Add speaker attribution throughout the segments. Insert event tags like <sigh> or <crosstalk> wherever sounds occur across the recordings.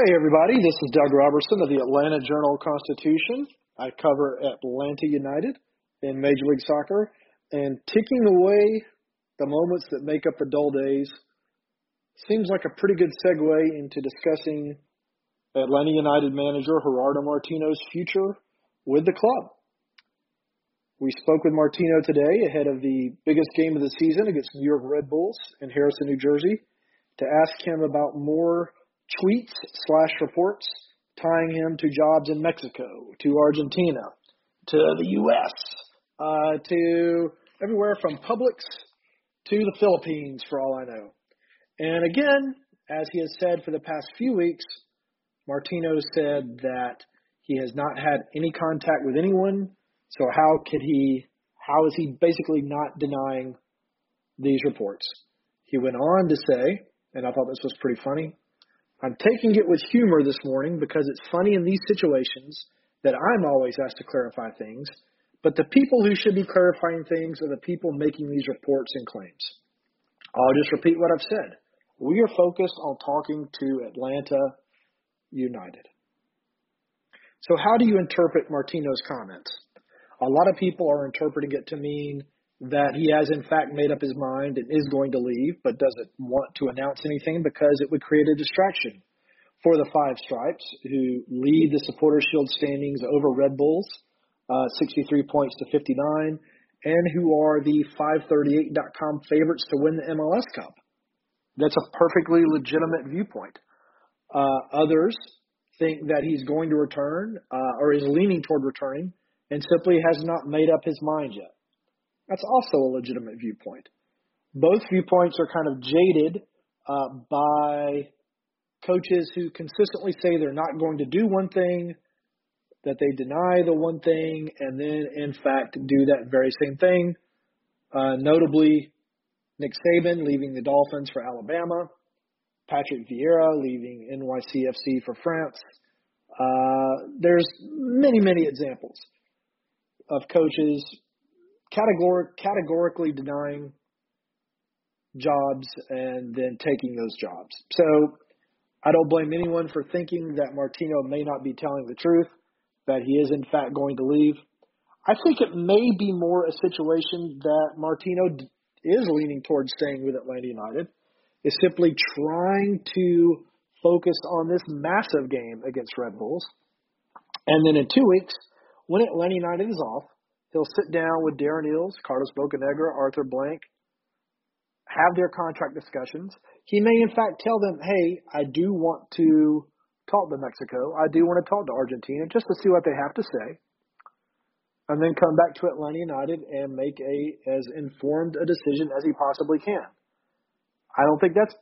Speaker 1: Hey, everybody, this is Doug Roberson of the Atlanta Journal Constitution. I cover Atlanta United in Major League Soccer, and ticking away the moments that make up the dull days seems like a pretty good segue into discussing Atlanta United manager Gerardo Martino's future with the club. We spoke with Martino today ahead of the biggest game of the season against New York Red Bulls in Harrison, New Jersey, to ask him about more tweets slash reports tying him to jobs in Mexico, to Argentina, to the U.S., uh, to everywhere from Publix to the Philippines, for all I know. And again, as he has said for the past few weeks, Martino said that he has not had any contact with anyone. So how could he? How is he basically not denying these reports? He went on to say, and I thought this was pretty funny. I'm taking it with humor this morning because it's funny in these situations that I'm always asked to clarify things, but the people who should be clarifying things are the people making these reports and claims. I'll just repeat what I've said. We are focused on talking to Atlanta United. So, how do you interpret Martino's comments? A lot of people are interpreting it to mean that he has in fact made up his mind and is going to leave, but doesn't want to announce anything because it would create a distraction for the Five Stripes, who lead the Supporter Shield standings over Red Bulls, uh, 63 points to 59, and who are the 538.com favorites to win the MLS Cup. That's a perfectly legitimate viewpoint. Uh, others think that he's going to return uh, or is leaning toward returning and simply has not made up his mind yet. That's also a legitimate viewpoint. Both viewpoints are kind of jaded uh, by coaches who consistently say they're not going to do one thing, that they deny the one thing, and then in fact do that very same thing. Uh, notably, Nick Saban leaving the Dolphins for Alabama, Patrick Vieira leaving NYCFC for France. Uh, there's many, many examples of coaches categor- categorically denying jobs and then taking those jobs. So I don't blame anyone for thinking that Martino may not be telling the truth, that he is in fact going to leave. I think it may be more a situation that Martino is leaning towards staying with Atlanta United, is simply trying to focus on this massive game against Red Bulls. And then in two weeks, when Atlanta United is off, He'll sit down with Darren Eales, Carlos Bocanegra, Arthur Blank, have their contract discussions. He may, in fact, tell them, hey, I do want to talk to Mexico. I do want to talk to Argentina just to see what they have to say. And then come back to Atlanta United and make a as informed a decision as he possibly can. I don't think that's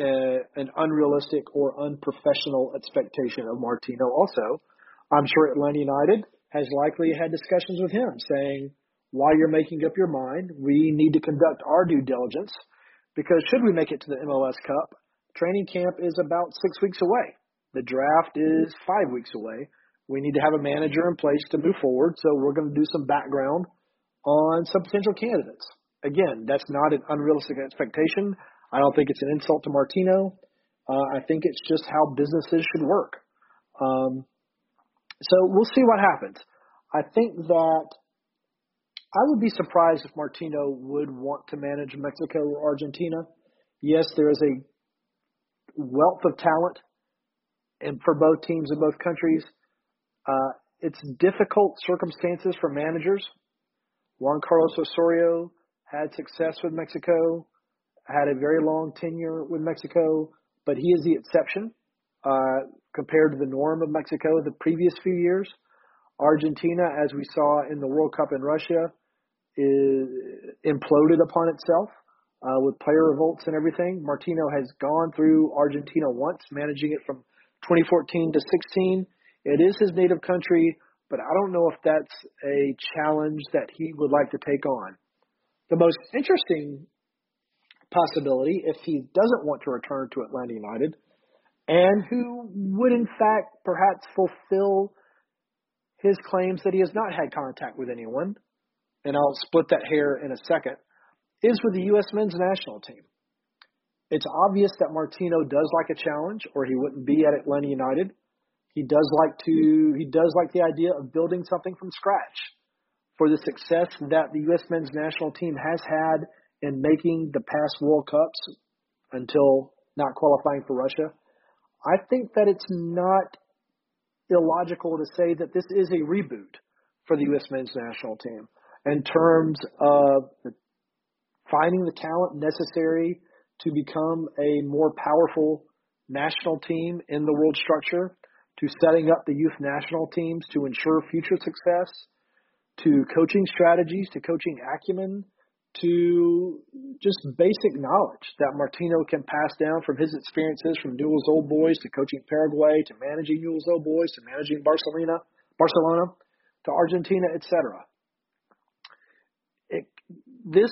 Speaker 1: a, an unrealistic or unprofessional expectation of Martino. Also, I'm sure Atlanta United has likely had discussions with him saying, while you're making up your mind, we need to conduct our due diligence because should we make it to the MLS Cup, training camp is about six weeks away. The draft is five weeks away. We need to have a manager in place to move forward, so we're going to do some background on some potential candidates. Again, that's not an unrealistic expectation. I don't think it's an insult to Martino. Uh, I think it's just how businesses should work. Um, so we'll see what happens. I think that I would be surprised if Martino would want to manage Mexico or Argentina. Yes, there is a wealth of talent and for both teams in both countries. Uh, it's difficult circumstances for managers. Juan Carlos Osorio had success with Mexico, had a very long tenure with Mexico, but he is the exception uh, compared to the norm of Mexico the previous few years. Argentina, as we saw in the World Cup in Russia, is imploded upon itself uh, with player revolts and everything. Martino has gone through Argentina once, managing it from 2014 to 16. It is his native country, but I don't know if that's a challenge that he would like to take on. The most interesting possibility, if he doesn't want to return to Atlanta United, and who would in fact perhaps fulfill his claims that he has not had contact with anyone, and I'll split that hair in a second, is with the U.S. men's national team. It's obvious that Martino does like a challenge, or he wouldn't be at Atlanta United. He does like to he does like the idea of building something from scratch. For the success that the U.S. men's national team has had in making the past World Cups until not qualifying for Russia, I think that it's not illogical to say that this is a reboot for the U.S. men's national team in terms of finding the talent necessary to become a more powerful national team in the world structure, to setting up the youth national teams to ensure future success, to coaching strategies, to coaching acumen, to just basic knowledge that Martino can pass down from his experiences from Newell's Old Boys to coaching Paraguay to managing Newell's Old Boys to managing Barcelona, Barcelona to Argentina, etc. This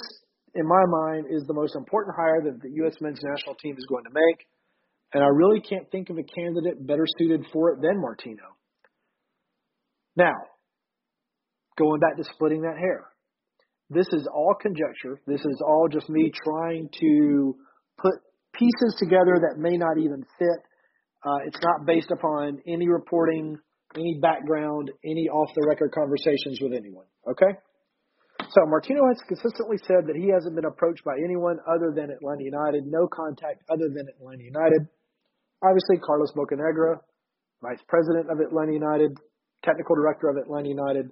Speaker 1: in my mind, is the most important hire that the U.S. men's national team is going to make. And I really can't think of a candidate better suited for it than Martino. Now, going back to splitting that hair. This is all conjecture. This is all just me trying to put pieces together that may not even fit. Uh, it's not based upon any reporting, any background, any off the record conversations with anyone. Okay? So Martino has consistently said that he hasn't been approached by anyone other than Atlanta United, no contact other than Atlanta United. Obviously, Carlos Bocanegra, vice president of Atlanta United, technical director of Atlanta United,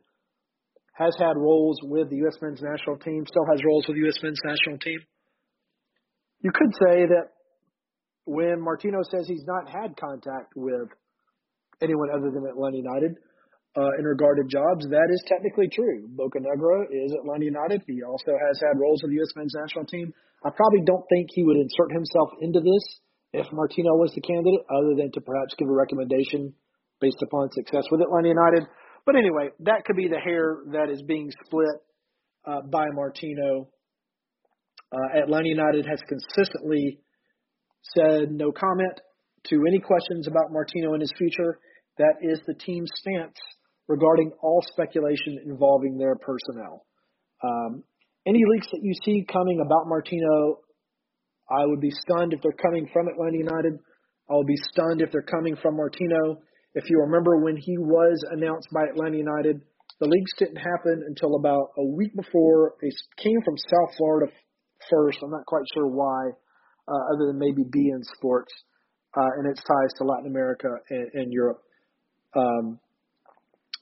Speaker 1: has had roles with the U.S. men's national team, still has roles with the U.S. men's national team. You could say that when Martino says he's not had contact with anyone other than Atlanta United, uh, in regard to jobs, that is technically true. Bocanegra is Atlanta United. He also has had roles with the U.S. men's national team. I probably don't think he would insert himself into this if Martino was the candidate, other than to perhaps give a recommendation based upon success with Atlanta United. But anyway, that could be the hair that is being split uh, by Martino. Uh, Atlanta United has consistently said no comment to any questions about Martino and his future. That is the team's stance regarding all speculation involving their personnel. Um, any leaks that you see coming about Martino, I would be stunned if they're coming from Atlanta United. I will be stunned if they're coming from Martino. If you remember when he was announced by Atlanta United, the leaks didn't happen until about a week before. It came from South Florida first. I'm not quite sure why, uh, other than maybe beIN Sports uh, and its ties to Latin America and, and Europe. Um,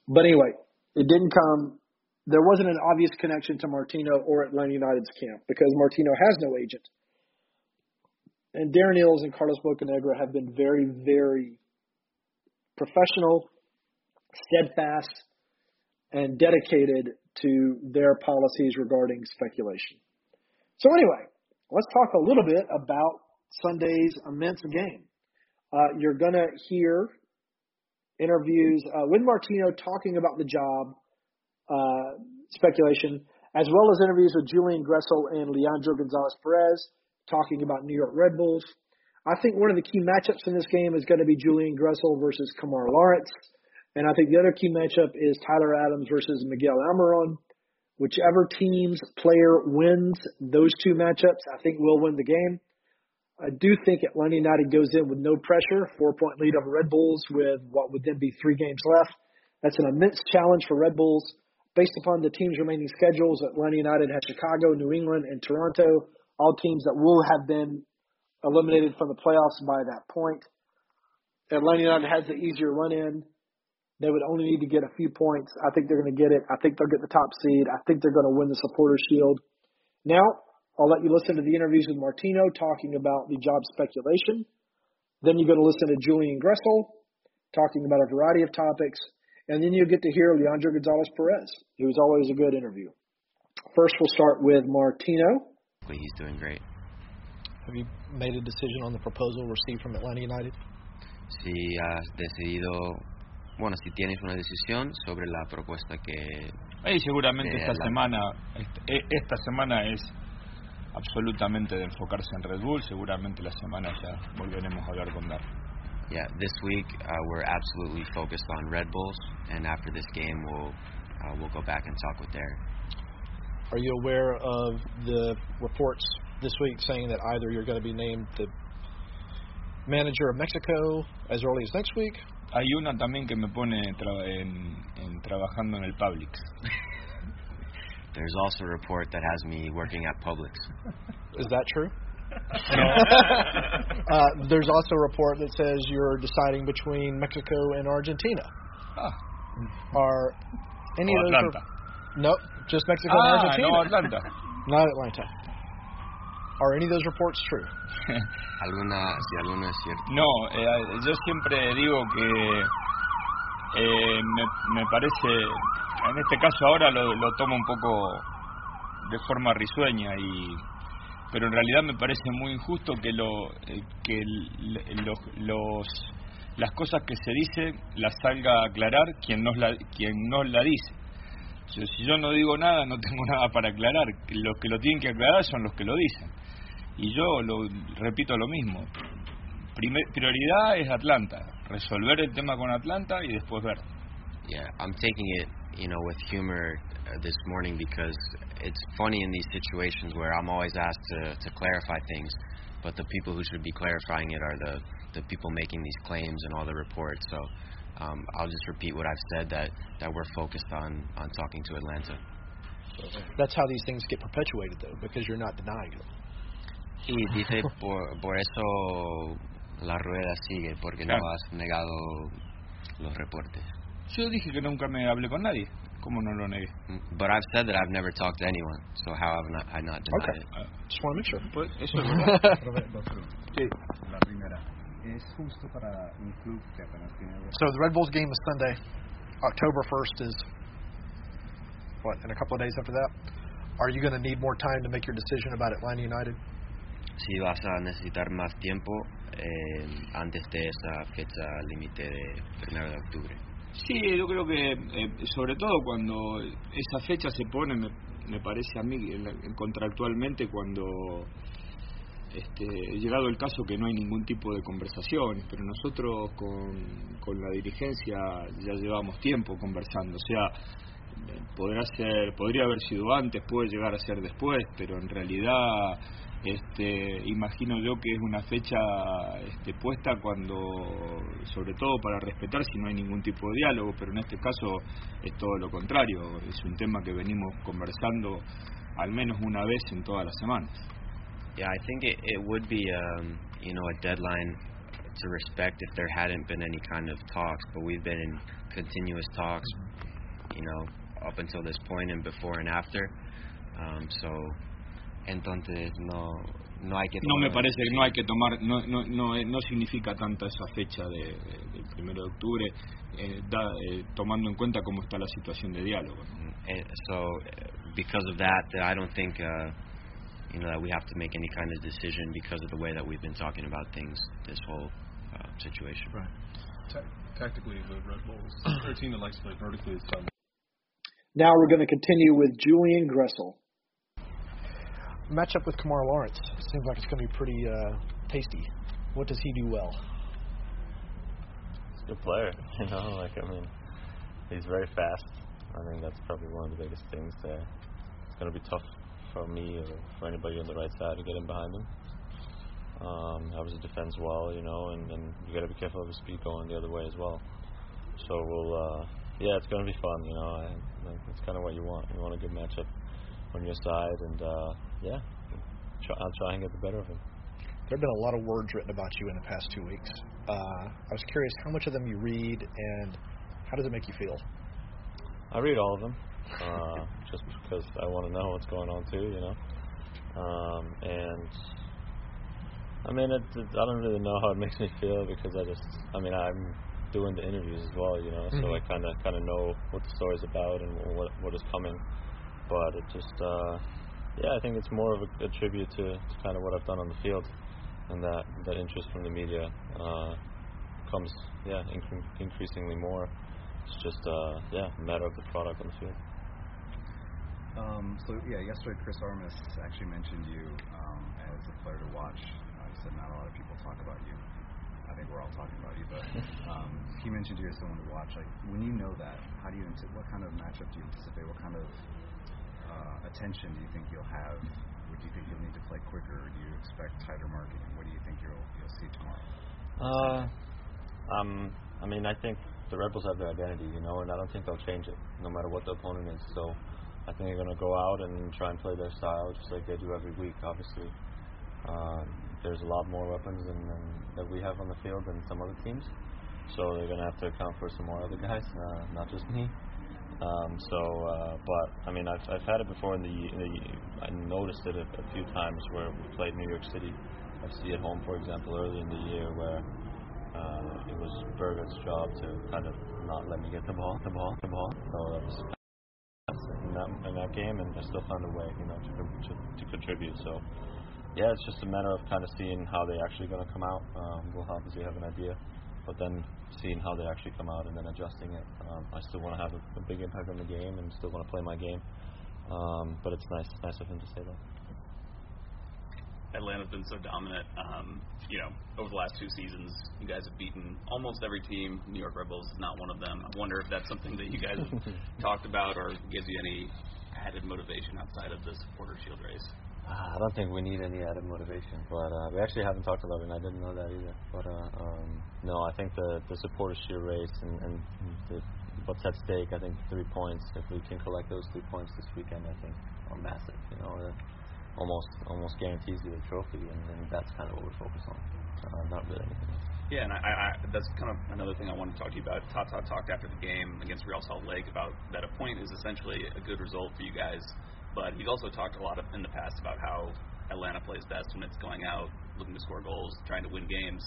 Speaker 1: but anyway, it didn't come. There wasn't an obvious connection to Martino or Atlanta United's camp because Martino has no agent. And Darren Eales and Carlos Bocanegra have been very, very professional, steadfast, and dedicated to their policies regarding speculation. So anyway, let's talk a little bit about Sunday's immense game. Uh, you're going to hear interviews uh, with Martino talking about the job uh, speculation, as well as interviews with Julian Gressel and Leandro Gonzalez Pirez talking about New York Red Bulls. I think one of the key matchups in this game is going to be Julian Gressel versus Kemar Lawrence. And I think the other key matchup is Tyler Adams versus Miguel Almiron. Whichever team's player wins those two matchups, I think will win the game. I do think Atlanta United goes in with no pressure, four point lead over Red Bulls with what would then be three games left. That's an immense challenge for Red Bulls. based upon the team's remaining schedules, Atlanta United has Chicago, New England, and Toronto, all teams that will have been eliminated from the playoffs by that point. Atlanta United has the easier run in. They would only need to get a few points. I think they're going to get it. I think they'll get the top seed. I think they're going to win the Supporters Shield. Now, I'll let you listen to the interviews with Martino talking about the job speculation. Then you're going to listen to Julian Gressel talking about a variety of topics. And then you'll get to hear Leandro Gonzalez Pirez, who's always a good interview. First, we'll start with Martino.
Speaker 2: He's doing great.
Speaker 3: Have you made a decision on the proposal received from Atlanta United?
Speaker 2: Si has decidido bueno, si tienes una decisión sobre la propuesta que...
Speaker 4: Ahí seguramente esta la... semana, esta semana es absolutamente de enfocarse en Red Bull, seguramente la semana ya volveremos a hablar con Dar.
Speaker 2: Yeah, this week uh, we're absolutely focused on Red Bulls, and after this game we'll uh, we'll go back and talk with Darren.
Speaker 3: Are you aware of the reports this week saying that either you're going to be named the manager of Mexico as early as next week,
Speaker 4: Hay una también que me pone tra en, en trabajando en el Publix. <laughs>
Speaker 2: There's also a report that has me working at Publix.
Speaker 3: Is that true? <laughs> <laughs> uh, there's also a report that says you're deciding between Mexico and Argentina.
Speaker 4: Ah.
Speaker 3: Are any
Speaker 4: o
Speaker 3: of those?
Speaker 4: Atlanta.
Speaker 3: nope, just Mexico
Speaker 4: ah,
Speaker 3: and Argentina.
Speaker 4: No, Atlanta.
Speaker 3: Not Atlanta. Are any of those reports true? <laughs>
Speaker 2: alguna, si alguna es cierto.
Speaker 4: No, eh, yo siempre digo que eh, me, me, parece, en este caso ahora lo, lo tomo un poco de forma risueña y pero en realidad me parece muy injusto que lo eh, que los, los las cosas que se dicen las salga a aclarar quien nos la quien nos la dice si yo no digo nada no tengo <laughs> nada para aclarar los que lo tienen que aclarar son los que lo dicen y yo lo repito lo mismo. Primer, prioridad es Atlanta, resolver el tema con Atlanta y después ver.
Speaker 2: Yeah, I'm taking it, you know, with humor uh, this morning because it's funny in these situations where I'm always asked to to clarify things, but the people who should be clarifying it are the the people making these claims and all the reports. So um, I'll just repeat what I've said that that we're focused on on talking to Atlanta.
Speaker 3: That's how these things get perpetuated, though, because you're not denying it.
Speaker 2: Y dice, <laughs> por, por eso la rueda sigue, porque claro. no has negado los reportes.
Speaker 4: Yo dije que nunca me hablé con nadie. ¿Cómo no lo negué?
Speaker 2: Mm, but I've said that I've never talked to anyone, so how have not, I not denied
Speaker 3: okay.
Speaker 2: it?
Speaker 3: Uh, just want to make sure.
Speaker 4: Pues eso es <laughs> verdad.
Speaker 5: sí. La primera. ¿Es justo para un club que apenas tiene...
Speaker 3: So the Red Bulls game is Sunday. October 1st is, what, in a couple of days after that? Are you going to need more time to make your decision about Atlanta United?
Speaker 2: Si vas a necesitar más tiempo eh, antes de esa fecha límite de 1 de octubre.
Speaker 4: Sí, yo creo que eh, sobre todo cuando esa fecha se pone, me, me parece a mí contractualmente cuando este, llegado el caso que no hay ningún tipo de conversaciones, pero nosotros con, con la dirigencia ya llevamos tiempo conversando, o sea, podrá ser, podría haber sido antes, puede llegar a ser después, pero en realidad este, imagino yo que es una fecha este, puesta cuando, sobre todo para respetar si no hay ningún tipo de diálogo, pero en este caso es todo lo contrario, es un tema que venimos conversando al menos una vez en todas las semanas.
Speaker 2: Yeah, I think it, would be, um, you know, a deadline to respect if there hadn't been any kind of talks, but we've been in continuous talks, you know, up until this point and before and after. Um, so entonces no no hay que
Speaker 4: no me parece que no hay que tomar no no no, no significa tanta esa fecha de, de, del primero de octubre eh, da, eh, tomando en cuenta cómo está la situación de diálogo.
Speaker 2: Eh, so because of that I don't think uh, you know that we have to make any kind of decision because of the way that we've been talking about things this whole uh, situation.
Speaker 5: Right. Tactically the Red Bulls are a team that likes to play vertically is done
Speaker 1: now we're going to continue with Julian Gressel
Speaker 3: matchup with Kemar Lawrence seems like it's going to be pretty uh, tasty. What does he do well?
Speaker 6: He's a good player, <laughs> you know. Like I mean, he's very fast. I think that's probably one of the biggest things there. It's going to be tough for me or for anybody on the right side to get in behind him. Um, obviously defends well, you know, and, and you got to be careful of his speed going the other way as well. So we'll, uh, yeah, it's going to be fun, you know. I, Like that's kind of what you want. You want a good matchup on your side, and uh, yeah, try, I'll try and get the better of him.
Speaker 3: There have been a lot of words written about you in the past two weeks. Uh, I was curious how much of them you read, and how does it make you feel?
Speaker 6: I read all of them, uh, <laughs> just because I want to know what's going on too, you know. Um, and I mean, it, it, I don't really know how it <laughs> makes me feel because I just, I mean, I'm doing the interviews as well, you know, so
Speaker 3: Mhm.
Speaker 6: I kind of kind of know what the story's about and what what is coming. But it just, uh, yeah, I think it's more of a, a tribute to, to kind of what I've done on the field, and that that interest from the media uh, comes, yeah, incre- increasingly more. It's just, uh, yeah, a matter of the product on the field.
Speaker 5: Um, so yeah, yesterday Chris Armas actually mentioned you um, as a player to watch. Uh, he said not a lot of people talk about you. Think we're all talking about you, but um, he mentioned you as someone to watch. Like when you know that, how do you what kind of matchup do you anticipate? What kind of uh, attention do you think you'll have? Or do you think you'll need to play quicker? Or do you expect tighter marking? What do you think you'll you'll see tomorrow?
Speaker 6: Uh, um, I mean, I think the Red Bulls have their identity, you know, and I don't think they'll change it, no matter what the opponent is. So I think they're going to go out and try and play their style, just like they do every week. Obviously, um, there's a lot more weapons than, than that we have on the field than some other teams, so they're to have to account for some more other guys, <laughs> uh, not just me. Um, so, uh, but I mean, I've I've had it before in the, in the I noticed it a, a few times where we played New York City, FC at home, for example, early in the year where uh, it was Berger's job to kind of not let me get the ball, the ball, the ball. So that was in that in that game, and I still found a way, you know, to to, to contribute. So yeah, it's just a matter of kind of seeing how they actually going to come out. Um, we'll obviously have an idea, but then seeing how they actually come out and then adjusting it. Um, I still want to have a, a big impact on the game and still want to play my game. Um, but it's nice, nice of him to say that.
Speaker 7: Atlanta's been so dominant. Um, you know, over the last two seasons, you guys have beaten almost every team. New York Red Bulls is not one of them. I wonder if that's something that you guys <laughs> talked about or gives you any added motivation outside of the supporter shield race.
Speaker 6: Ah, I don't think we need any added motivation, but uh, we actually haven't talked about it, and I didn't know that either. But uh, um, no, I think the the supporter shield race and, and the, what's at stake. I think three points. If we can collect those three points this weekend, I think are massive. You know, uh, almost almost guarantees you a trophy, and, and that's kind of what we're focused on. Uh, not really anything else.
Speaker 7: Yeah, and I, I, that's kind of another thing I wanted to talk to you about. Tata talked after the game against Real Salt Lake about that a point is essentially a good result for you guys, but he's also talked a lot of, in the past about how Atlanta plays best when it's going out, looking to score goals, trying to win games.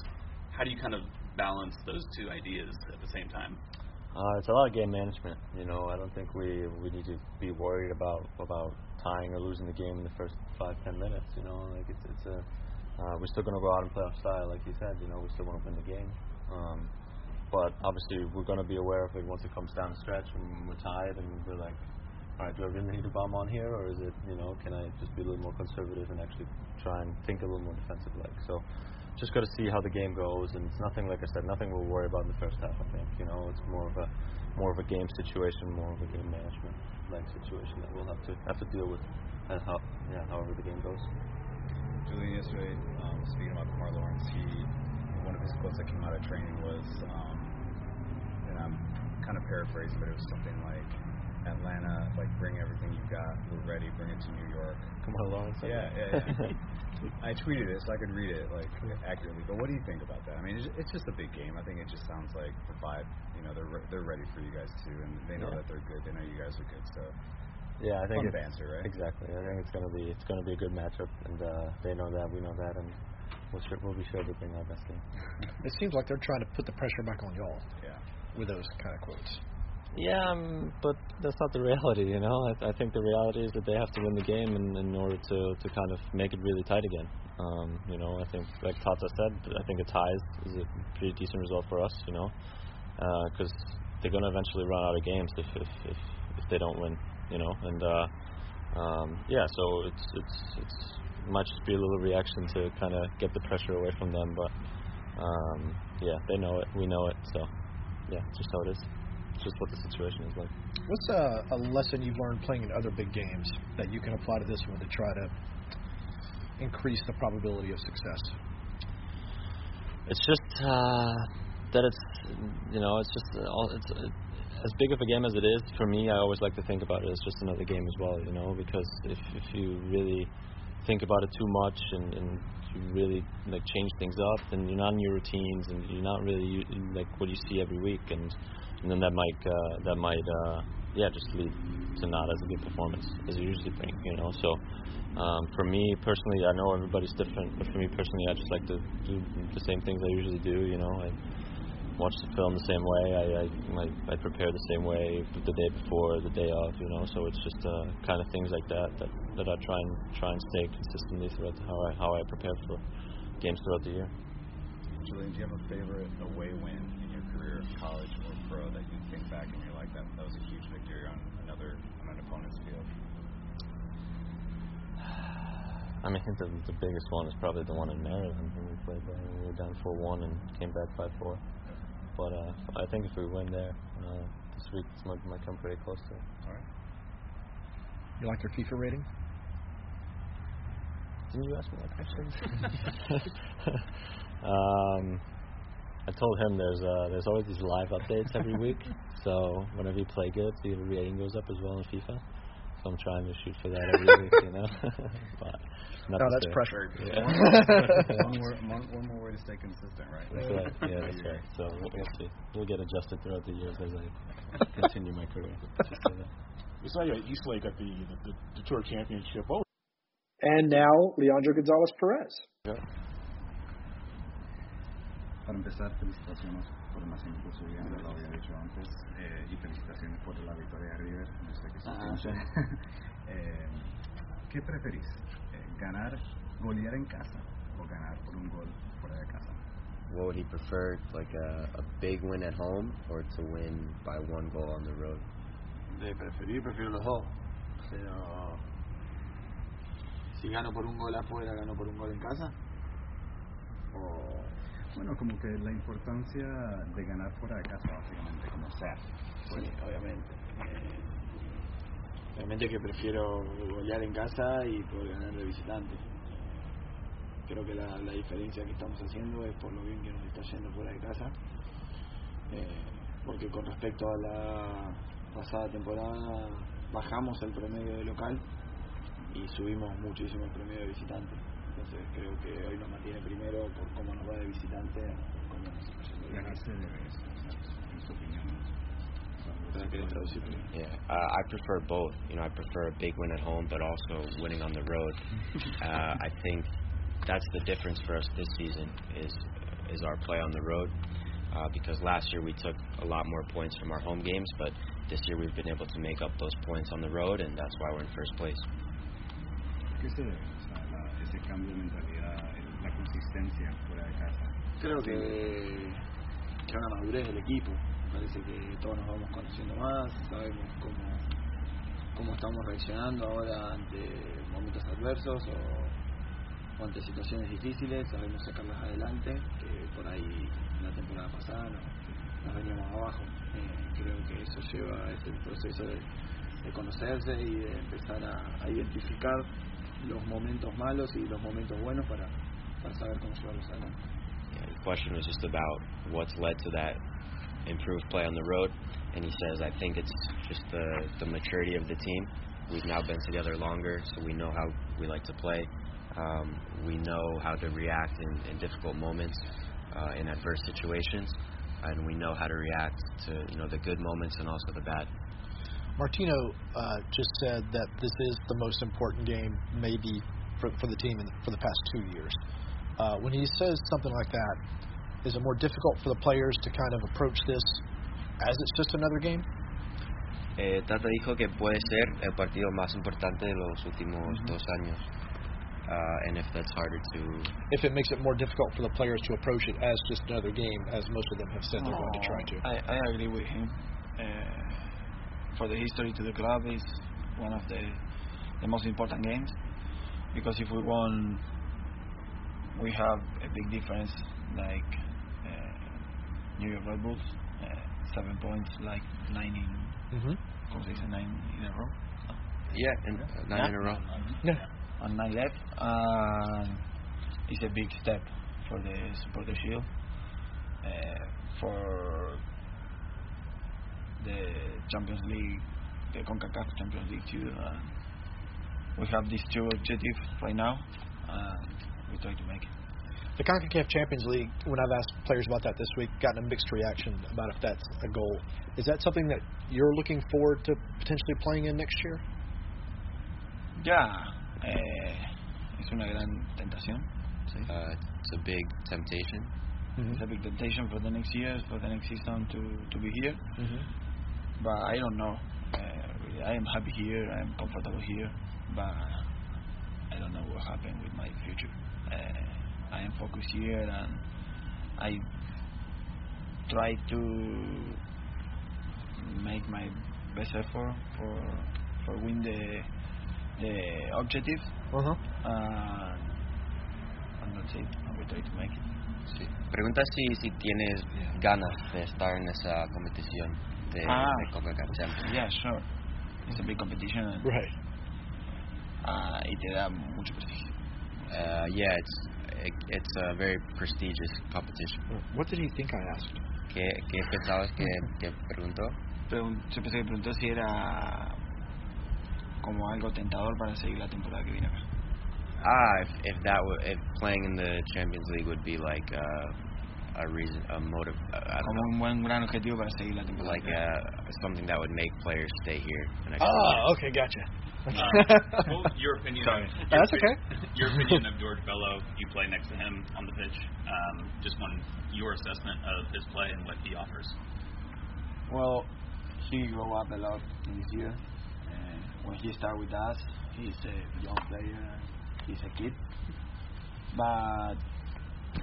Speaker 7: How do you kind of balance those two ideas at the same time?
Speaker 6: Uh, it's a lot of game management. You know, I don't think we we need to be worried about about tying or losing the game in the first five ten minutes. You know, like it's it's a uh, we're still going to go out and play our style, like you said. You know, we still want to win the game. Um, but obviously, we're going to be aware of it once it comes down the stretch and we're tired and we're like, all right, do I really need a bomb on here, or is it, you know, can I just be a little more conservative and actually try and think a little more defensive like? So, just got to see how the game goes, and it's nothing like I said, nothing we'll worry about in the first half. I think, you know, it's more of a more of a game situation, more of a game management like situation that we'll have to have to deal with, and how, yeah, however the game goes.
Speaker 5: Julian, yesterday, um, speaking about Kemar Lawrence, he one of his quotes that came out of training was, um, and I'm kind of paraphrasing, but it was something like, "Atlanta, like bring everything you got. We're ready. Bring it to New York."
Speaker 6: Come Lawrence. I
Speaker 5: Yeah, yeah, yeah. <laughs> I tweeted it so I could read it like accurately. But what do you think about that? I mean, it's, it's just a big game. I think it just sounds like the vibe. You know, they're re- they're ready for you guys too, and they know
Speaker 6: Yeah.
Speaker 5: that they're good. They know you guys are good. So
Speaker 6: Yeah, I think
Speaker 5: Fun
Speaker 6: it's
Speaker 5: banter, right?
Speaker 6: Exactly. I think it's gonna be it's gonna be a good matchup, and uh, they know that, we know that, and we'll sure, we'll be sure to bring our best game.
Speaker 3: It seems like they're trying to put the pressure back on y'all
Speaker 5: yeah.
Speaker 3: with those kind of quotes.
Speaker 6: Yeah, um, but that's not the <laughs> reality, you know. I, I think the reality is that they have to win the game in, in order to to kind of make it really tight again. Um, you know, I think like Tata said, I think a tie is, is a pretty decent result for us, you know, because they're gonna eventually run out of games if if if, if they don't win, you know, and. uh um, yeah, so it's it's it's it might just be a little reaction to kind of get the pressure away from them, but um, yeah, they know it, we know it, so yeah, just how it is. Just what the situation is like.
Speaker 3: What's a, a lesson you've learned playing in other big games that you can apply to this one to try to increase the probability of success?
Speaker 6: It's just uh, that it's you know it's just uh, all it's uh, as big of a game as it is for me, I always like to think about it as just another game as well. You know, because if if you really think about it too much and, and really like change things up, and you're not in your routines and you're not really like what you see every week, and and then that might uh, that might uh, yeah just lead to not as a good performance as you usually bring. You know, so. Um, for me personally, I know everybody's different, but for me personally, I just like to do the same things I usually do. You know, I watch the film the same way. I I, I, I prepare the same way the day before, the day of, you know. So it's just uh, kind of things like that that that I try and try and stay consistently throughout how I how I prepare for games throughout the year.
Speaker 5: Julian, do you have a favorite away win in your career, college or pro, that you think back and you're like that that was a huge victory on another on an opponent's field?
Speaker 6: I mean, I think the, the biggest one is probably the one in Maryland when we played there. We were down 4-1 and came back 5-4. But uh, I think if we win there uh, this week, it might, might come pretty close to it.
Speaker 5: All right.
Speaker 3: You like your FIFA rating?
Speaker 6: Didn't you ask me that question? <laughs> um, I told him there's uh, there's always these live updates every week. <laughs> So whenever you play good, the rating goes up as well in FIFA. So I'm trying to shoot for that every week, you know. <laughs> but
Speaker 3: no, that's pressure.
Speaker 6: Yeah.
Speaker 5: one, more, one, <laughs> one more way to stay consistent, right?
Speaker 6: That's right. Yeah, that's right. So we'll, we'll see. We'll get adjusted throughout the years as I continue my career.
Speaker 8: We saw you at Eastlake at the the, the, the Tour Championship. Oh.
Speaker 1: And now Leandro Gonzalez Pirez.
Speaker 6: Yeah.
Speaker 5: Para empezar, felicitaciones por el nacimiento de su hija, lo había dicho antes, eh, y felicitaciones por la victoria de River. No sé qué
Speaker 9: Ah, <laughs>
Speaker 5: eh, ¿Qué preferís? Eh, ¿Ganar, golear en casa o ganar por un gol fuera de casa?
Speaker 2: What would he prefer, like a, a big win at home or to win by one goal on the road?
Speaker 9: De preferir, prefiero los dos. Pero si gano por un gol afuera, gano por un gol en casa. O
Speaker 5: Bueno, como que la importancia de ganar fuera de casa, básicamente, como sea.
Speaker 9: Sí, obviamente. Eh, obviamente que prefiero golear en casa y poder ganar de visitante. Creo que la, la diferencia que estamos haciendo es por lo bien que nos está yendo fuera de casa. Eh, porque con respecto a la pasada temporada bajamos el promedio de local y subimos muchísimo el promedio de visitante. Entonces creo que hoy nos mantiene primero por cómo nos va de visitante. por cómo nos está yendo de
Speaker 5: Ganarse
Speaker 9: local.
Speaker 5: debe, en su opinión.
Speaker 9: Para que traducirlo.
Speaker 2: Yeah, uh, I prefer both. You know, I prefer a big win at home, but also winning on the road. <laughs> uh, I think that's the difference for us this season is is our play on the road. Uh, because last year we took a lot more points from our home games, but this year we've been able to make up those points on the road, and that's why we're in first place.
Speaker 5: ¿Qué ese cambio de mentalidad, la consistencia fuera de casa.
Speaker 9: Creo que, que una madurez del equipo. Parece que todos nos vamos conociendo más, sabemos cómo, cómo estamos reaccionando ahora ante momentos adversos o, ante situaciones difíciles, sabemos sacarlas adelante, que por ahí la temporada pasada nos, nos veníamos abajo. Eh, creo que eso lleva a ese proceso de, conocerse y de empezar a identificar los momentos malos y los momentos buenos para, para saber cómo llevarlos adelante.
Speaker 2: Yeah, the question was just about what's led to that improved play on the road, and he says, I think it's just the the maturity of the team. We've now been together longer, so we know how we like to play. Um, we know how to react in, in difficult moments, uh, in adverse situations, and we know how to react to you know the good moments and also the bad.
Speaker 3: Martino uh, just said that this is the most important game, maybe for, for the team in, for the past two years. Uh, when he says something like that, is it more difficult for the players to kind of approach this as it's just another game?
Speaker 2: Eh, Tata dijo que puede ser el partido más importante de los últimos
Speaker 3: Mhm.
Speaker 2: dos años, uh, and if that's harder to
Speaker 3: If it makes it more difficult for the players to approach it as just another game, as most of them have said they're going to try to.
Speaker 9: I, I agree with him. Uh, for the history to the club is one of the the most important games because if we won, we have a big difference. Like uh, New York Red Bulls, uh, seven points, like nine in,
Speaker 3: Mm-hmm.
Speaker 9: how se nine in a row.
Speaker 2: yeah, and nine
Speaker 9: Yeah.
Speaker 2: in a row.
Speaker 3: Yeah.
Speaker 9: on nine left. And it's a big step for the supporter shield. Uh, for the Champions League, the CONCACAF Champions League too. Uh, we have these two objectives right now, and we try to make it.
Speaker 3: The CONCACAF Champions League, when I've asked players about that this week, gotten a mixed reaction about if that's a goal. Is that something that you're looking forward to potentially playing in next year?
Speaker 9: Yeah, eh, es una gran tentación. Sí.
Speaker 2: Uh, it's a big temptation.
Speaker 9: Mm-hmm. It's a big temptation for the next year, for the next season to to be here.
Speaker 3: Mm-hmm.
Speaker 9: But I don't know. Uh, I am happy here. I am comfortable here. But I don't know what happened with my future. Uh, I am focused here, and I try to make my best effort for for win the the objective.
Speaker 3: Uh-huh.
Speaker 9: Uh, and that's it. And we try to make it.
Speaker 2: Sí. Pregunta si, si tienes ganas de estar en esa competición de,
Speaker 9: Ah.
Speaker 2: de CONCACAF Champions.
Speaker 9: Yeah, sure. It's a big competition. And,
Speaker 3: Right.
Speaker 9: Uh, y te da mucho prestigio.
Speaker 2: Uh, yeah, it's it, it's a very prestigious competition.
Speaker 3: What did he think I asked?
Speaker 2: ¿Qué, qué pensabas que, que preguntó?
Speaker 9: Pregun yo pensé que preguntó si era como algo tentador para seguir la temporada que viene acá.
Speaker 2: Ah, if, if that w- if playing in the Champions League would be like uh, a reason, a motive, uh, I don't
Speaker 9: Como
Speaker 2: know,
Speaker 9: un buen gran objetivo para seguir la temporada.
Speaker 2: like
Speaker 9: que
Speaker 2: uh, something that would make players stay here. the next
Speaker 3: Oh, okay, gotcha.
Speaker 7: Uh, <laughs> well, your opinion.
Speaker 3: Sorry.
Speaker 7: Of, your
Speaker 3: That's
Speaker 7: opi-
Speaker 3: okay.
Speaker 7: Your <laughs> opinion of George Bello. You play next to him on the pitch. Um, just one, your assessment of his play and what he offers.
Speaker 9: Well, he grew up a lot in this year. Uh, when he started with us, he's a young player. He's a kid. But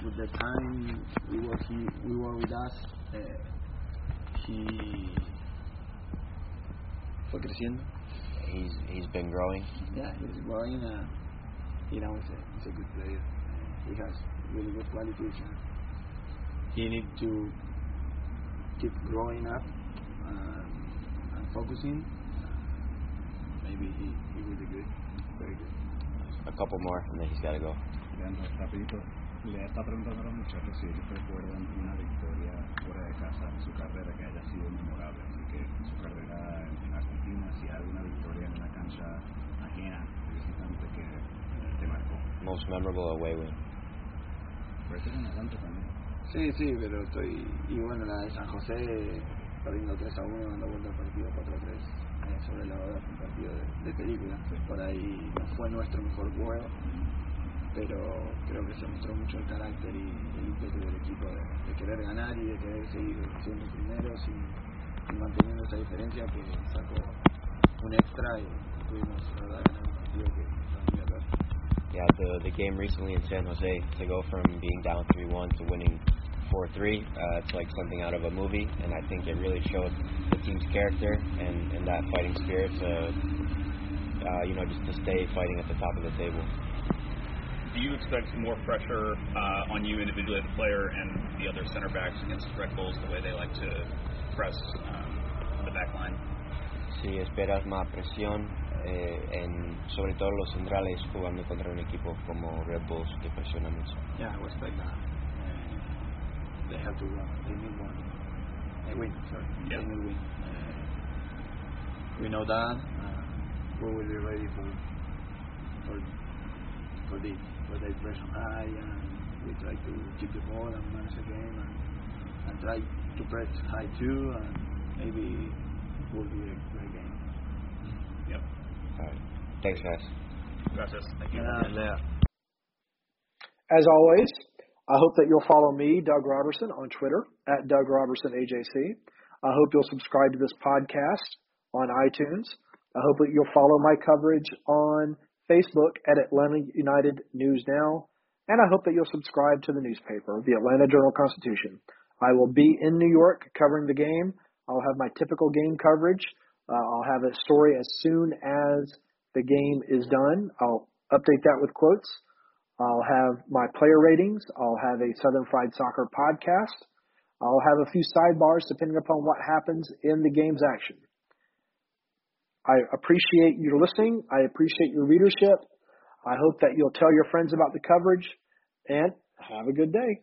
Speaker 9: with the time we were he, we were with us, uh, he fue creciendo.
Speaker 2: He's he's been growing.
Speaker 9: Yeah, he's growing. Uh, you know, he's a, he's a good player. Uh, he has really good qualities. And he needs to keep growing up um, and focusing. Uh, maybe he, he will be good, very good.
Speaker 2: A couple more, and then he's got to go.
Speaker 5: Le está preguntando a los muchachos si ellos recuerdan una victoria fuera de casa en su carrera que haya sido memorable. Así que en su carrera en, en Argentina, si hay alguna victoria en una cancha ajena visitante que eh, te marcó.
Speaker 2: Most memorable away win.
Speaker 5: Puede ser en Atlanta también.
Speaker 9: Sí, sí, pero estoy. Y bueno, la de San José, perdiendo 3 a 1, dando vuelta al partido 4 a 3 eh, sobre la hora, un partido de, de película. Por ahí no fue nuestro mejor juego, pero creo que se mostró mucho el carácter y el ímpetu del equipo de, de querer ganar y de querer seguir siendo primeros y, y manteniendo esa diferencia que sacó un extra y pudimos, ganar un partido que.
Speaker 2: Yeah, the the game recently in San Jose to go from being down three one to winning four three. Uh, it's like something out of a movie, and I think it really showed the team's character and and that fighting spirit to uh, you know just to stay fighting at the top of the table.
Speaker 7: Do you expect more pressure uh, on you individually as a player and the other center backs against Red Bulls, the way they like to press um, the back line?
Speaker 2: Si esperas más presión eh, en sobre todo los centrales jugando contra un equipo como Red Bulls que presiona mucho.
Speaker 9: Yeah, I respect that. Uh, they have to win. They need one. They win. Sorry.
Speaker 7: Yeah.
Speaker 9: They need win. Uh, we know that. Uh, we will be ready for for for this. For the pressure high, and we try to keep the ball and manage the game, and, and try to press high too, and maybe it will be a great game.
Speaker 7: Yep.
Speaker 2: All right. Thanks, guys.
Speaker 7: Gracias. Thank you.
Speaker 9: Yeah.
Speaker 1: As always, I hope that you'll follow me, Doug Roberson, on Twitter at Doug Roberson AJC. I hope you'll subscribe to this podcast on iTunes. I hope that you'll follow my coverage on Facebook at Atlanta United News Now. And I hope that you'll subscribe to the newspaper, the Atlanta Journal Constitution. I will be in New York covering the game. I'll have my typical game coverage. Uh, I'll have a story as soon as the game is done. I'll update that with quotes. I'll have my player ratings. I'll have a Southern Fried Soccer podcast. I'll have a few sidebars depending upon what happens in the game's action. I appreciate your listening. I appreciate your readership. I hope that you'll tell your friends about the coverage and have a good day.